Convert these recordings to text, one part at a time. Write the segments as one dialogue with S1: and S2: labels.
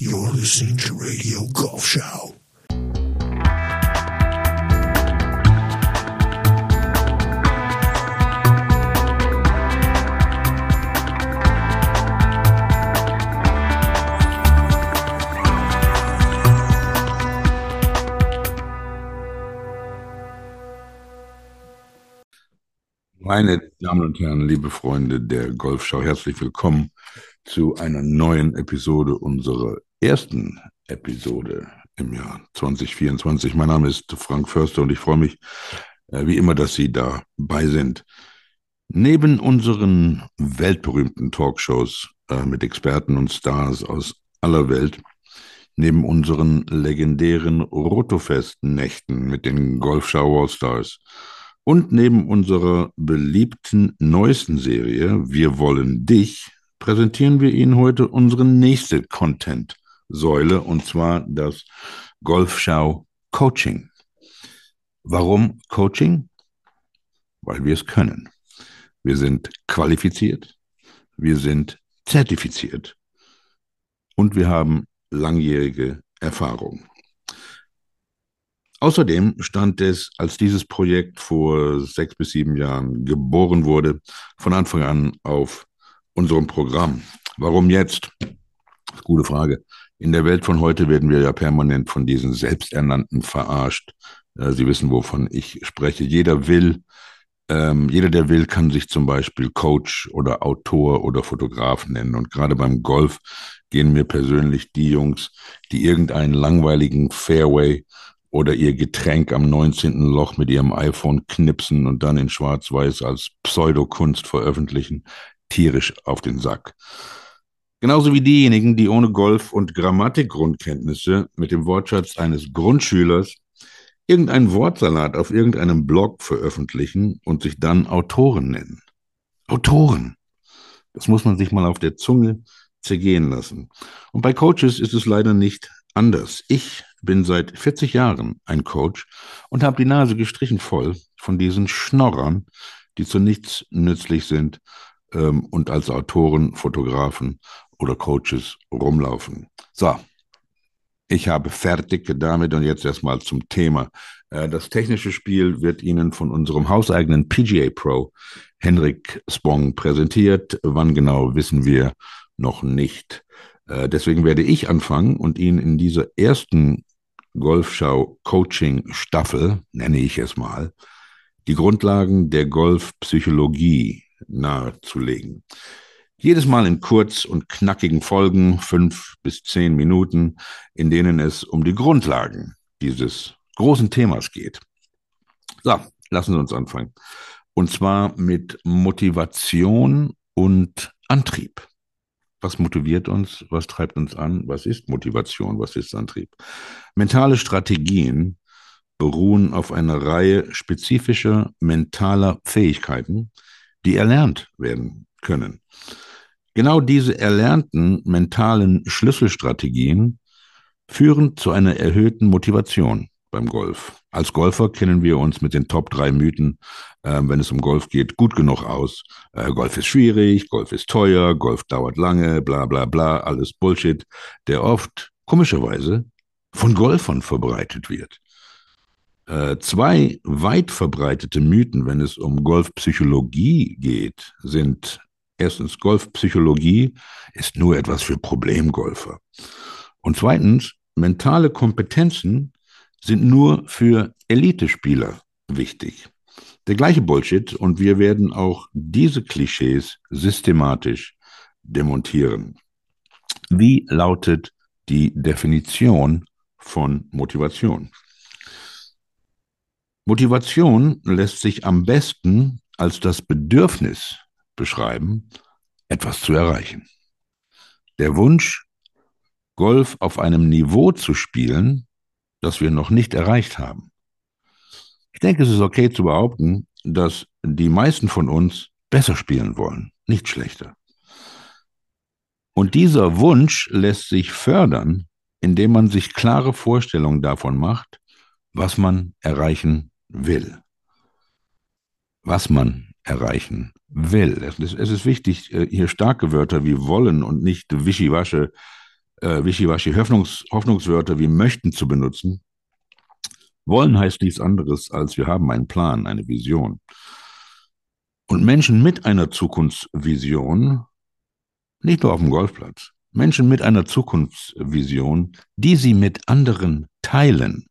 S1: You're listening to Radio Golf Show.
S2: Meine Damen und Herren, liebe Freunde der Golfschau, herzlich willkommen zu einer neuen Episode unserer ersten Episode im Jahr 2024. Mein Name ist Frank Förster und ich freue mich äh, wie immer, dass Sie dabei sind. Neben unseren weltberühmten Talkshows äh, mit Experten und Stars aus aller Welt, neben unseren legendären Rotofest-Nächten mit den Golfschau All-Stars, und neben unserer beliebten neuesten Serie Wir wollen dich präsentieren wir Ihnen heute unsere nächste Content-Säule und zwar das Golfschau Coaching. Warum Coaching? Weil wir es können. Wir sind qualifiziert, wir sind zertifiziert und wir haben langjährige Erfahrung. Außerdem stand es, als dieses Projekt vor sechs bis sieben Jahren geboren wurde, von Anfang an auf unserem Programm. Warum jetzt? Gute Frage. In der Welt von heute werden wir ja permanent von diesen Selbsternannten verarscht. Äh, Sie wissen, wovon ich spreche. Jeder will, ähm, jeder, der will, kann sich zum Beispiel Coach oder Autor oder Fotograf nennen. Und gerade beim Golf gehen mir persönlich die Jungs, die irgendeinen langweiligen Fairway oder ihr Getränk am 19. Loch mit ihrem iPhone knipsen und dann in Schwarz-Weiß als Pseudokunst veröffentlichen, tierisch auf den Sack. Genauso wie diejenigen, die ohne Golf- und Grammatikgrundkenntnisse mit dem Wortschatz eines Grundschülers irgendeinen Wortsalat auf irgendeinem Blog veröffentlichen und sich dann Autoren nennen. Autoren. Das muss man sich mal auf der Zunge zergehen lassen. Und bei Coaches ist es leider nicht anders. Ich bin seit 40 Jahren ein Coach und habe die Nase gestrichen voll von diesen Schnorrern, die zu nichts nützlich sind ähm, und als Autoren, Fotografen oder Coaches rumlaufen. So, ich habe fertig damit und jetzt erstmal zum Thema. Äh, das technische Spiel wird Ihnen von unserem hauseigenen PGA Pro Henrik Spong präsentiert. Wann genau wissen wir noch nicht. Äh, deswegen werde ich anfangen und Ihnen in dieser ersten Golfschau Coaching Staffel, nenne ich es mal, die Grundlagen der Golfpsychologie nahezulegen. Jedes Mal in kurz und knackigen Folgen, fünf bis zehn Minuten, in denen es um die Grundlagen dieses großen Themas geht. So, lassen Sie uns anfangen. Und zwar mit Motivation und Antrieb. Was motiviert uns? Was treibt uns an? Was ist Motivation? Was ist Antrieb? Mentale Strategien beruhen auf einer Reihe spezifischer mentaler Fähigkeiten, die erlernt werden können. Genau diese erlernten mentalen Schlüsselstrategien führen zu einer erhöhten Motivation beim Golf. Als Golfer kennen wir uns mit den Top drei Mythen, äh, wenn es um Golf geht, gut genug aus. Äh, Golf ist schwierig, Golf ist teuer, Golf dauert lange, bla bla bla, alles Bullshit, der oft komischerweise von Golfern verbreitet wird. Äh, zwei weit verbreitete Mythen, wenn es um Golfpsychologie geht, sind erstens, Golfpsychologie ist nur etwas für Problemgolfer. Und zweitens, mentale Kompetenzen sind nur für Elitespieler wichtig. Der gleiche Bullshit und wir werden auch diese Klischees systematisch demontieren. Wie lautet die Definition von Motivation? Motivation lässt sich am besten als das Bedürfnis beschreiben, etwas zu erreichen. Der Wunsch, Golf auf einem Niveau zu spielen, das wir noch nicht erreicht haben. Ich denke, es ist okay zu behaupten, dass die meisten von uns besser spielen wollen, nicht schlechter. Und dieser Wunsch lässt sich fördern, indem man sich klare Vorstellungen davon macht, was man erreichen will. Was man erreichen will. Es ist, es ist wichtig, äh, hier starke Wörter wie wollen und nicht wischiwasche äh, wischiwaschi Hoffnungs Hoffnungswörter wie möchten zu benutzen. Wollen heißt nichts anderes, als wir haben einen Plan, eine Vision. Und Menschen mit einer Zukunftsvision, nicht nur auf dem Golfplatz, Menschen mit einer Zukunftsvision, die sie mit anderen teilen,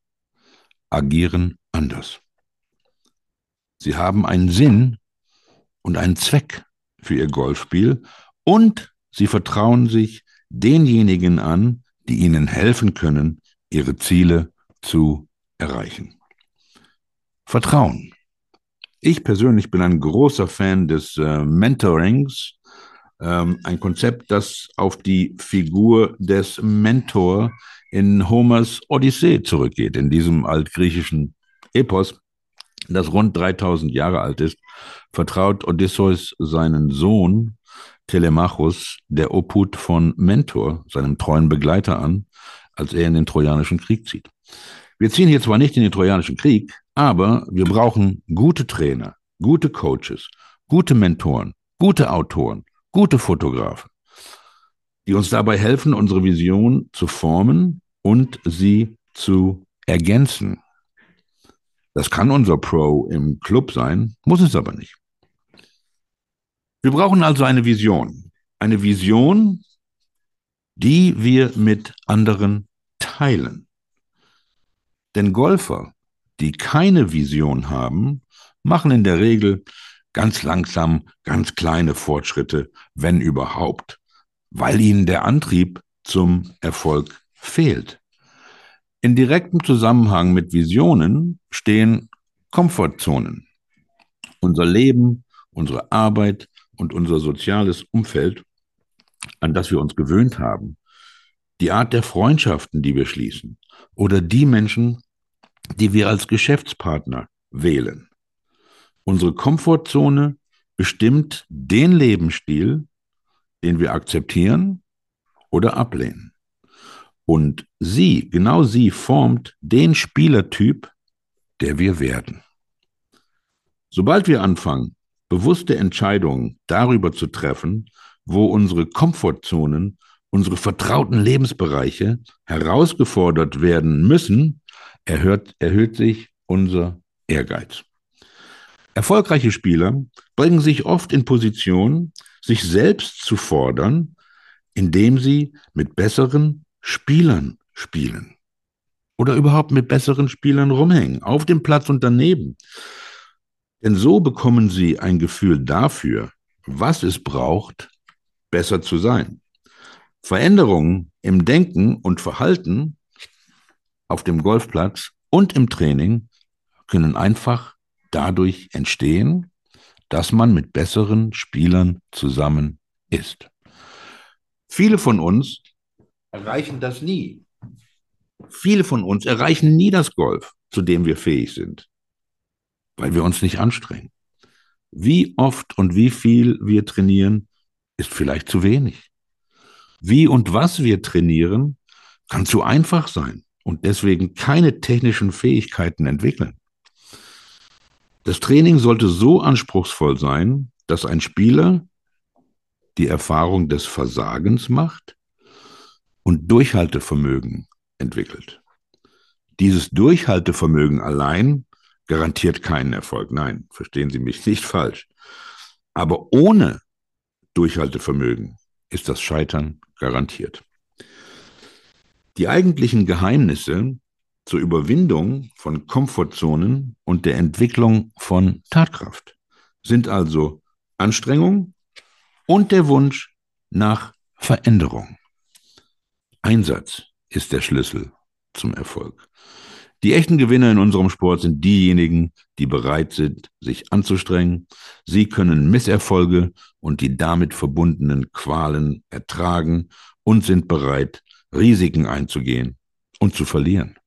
S2: agieren anders. Sie haben einen Sinn und einen Zweck für ihr Golfspiel und sie vertrauen sich denjenigen an, die ihnen helfen können, ihre Ziele zu erreichen. Vertrauen. Ich persönlich bin ein großer Fan des äh, Mentorings, ähm, ein Konzept, das auf die Figur des Mentor in Homers Odyssee zurückgeht, in diesem altgriechischen Epos, das rund 3000 Jahre alt ist, vertraut Odysseus seinen Sohn Telemachus der Obhut von Mentor, seinem treuen Begleiter, an, als er in den Trojanischen Krieg zieht. Wir ziehen hier zwar nicht in den Trojanischen Krieg, aber wir brauchen gute Trainer, gute Coaches, gute Mentoren, gute Autoren, gute Fotografen, die uns dabei helfen, unsere Vision zu formen und sie zu ergänzen. Das kann unser Pro im Club sein, muss es aber nicht. Wir brauchen also eine Vision. Eine Vision, die wir mit anderen teilen. Denn Golfer, die keine Vision haben, machen in der Regel ganz langsam ganz kleine Fortschritte, wenn überhaupt, weil ihnen der Antrieb zum Erfolg fehlt. In direktem Zusammenhang mit Visionen stehen Komfortzonen. Unser Leben, unsere Arbeit und unser soziales Umfeld, an das wir uns gewöhnt haben, die Art der Freundschaften, die wir schließen, oder die Menschen, die wir als Geschäftspartner wählen. Unsere Komfortzone bestimmt den Lebensstil, den wir akzeptieren oder ablehnen. Und sie, genau sie, formt den Spielertyp, der wir werden. Sobald wir anfangen, bewusste Entscheidungen darüber zu treffen, wo unsere Komfortzonen, unsere vertrauten Lebensbereiche herausgefordert werden müssen, erhöht, erhöht sich unser Ehrgeiz. Erfolgreiche Spieler bringen sich oft in Position, sich selbst zu fordern, indem sie mit besseren Spielern spielen. Oder überhaupt mit besseren Spielern rumhängen, auf dem Platz und daneben. Denn so bekommen sie ein Gefühl dafür, was es braucht, besser zu sein. Veränderungen im Denken und Verhalten auf dem Golfplatz und im Training können einfach dadurch entstehen, dass man mit besseren Spielern zusammen ist. Viele von uns erreichen das nie. Viele von uns erreichen nie das Golf, zu dem wir fähig sind, weil wir uns nicht anstrengen. Wie oft und wie viel wir trainieren, ist vielleicht zu wenig. Wie und was wir trainieren, kann zu einfach sein und deswegen keine technischen Fähigkeiten entwickeln. Das Training sollte so anspruchsvoll sein, dass ein Spieler die Erfahrung des Versagens macht und Durchhaltevermögen entwickelt. Dieses Durchhaltevermögen allein garantiert keinen Erfolg. Nein, verstehen Sie mich nicht falsch. Aber ohne Durchhaltevermögen ist das Scheitern garantiert. Die eigentlichen Geheimnisse zur Überwindung von Komfortzonen und der Entwicklung von Tatkraft sind also Anstrengung und der Wunsch nach Veränderung. Einsatz ist der Schlüssel zum Erfolg. Die echten Gewinner in unserem Sport sind diejenigen, die bereit sind, sich anzustrengen. Sie können Misserfolge und die damit verbundenen Qualen ertragen und sind bereit, Risiken einzugehen und zu verlieren.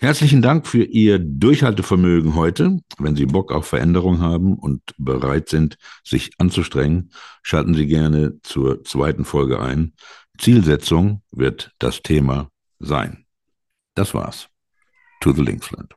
S2: Herzlichen Dank für Ihr Durchhaltevermögen heute. Wenn Sie Bock auf Veränderung haben und bereit sind, sich anzustrengen, schalten Sie gerne zur zweiten Folge ein. Zielsetzung wird das Thema sein. Das war's. To the Linksland.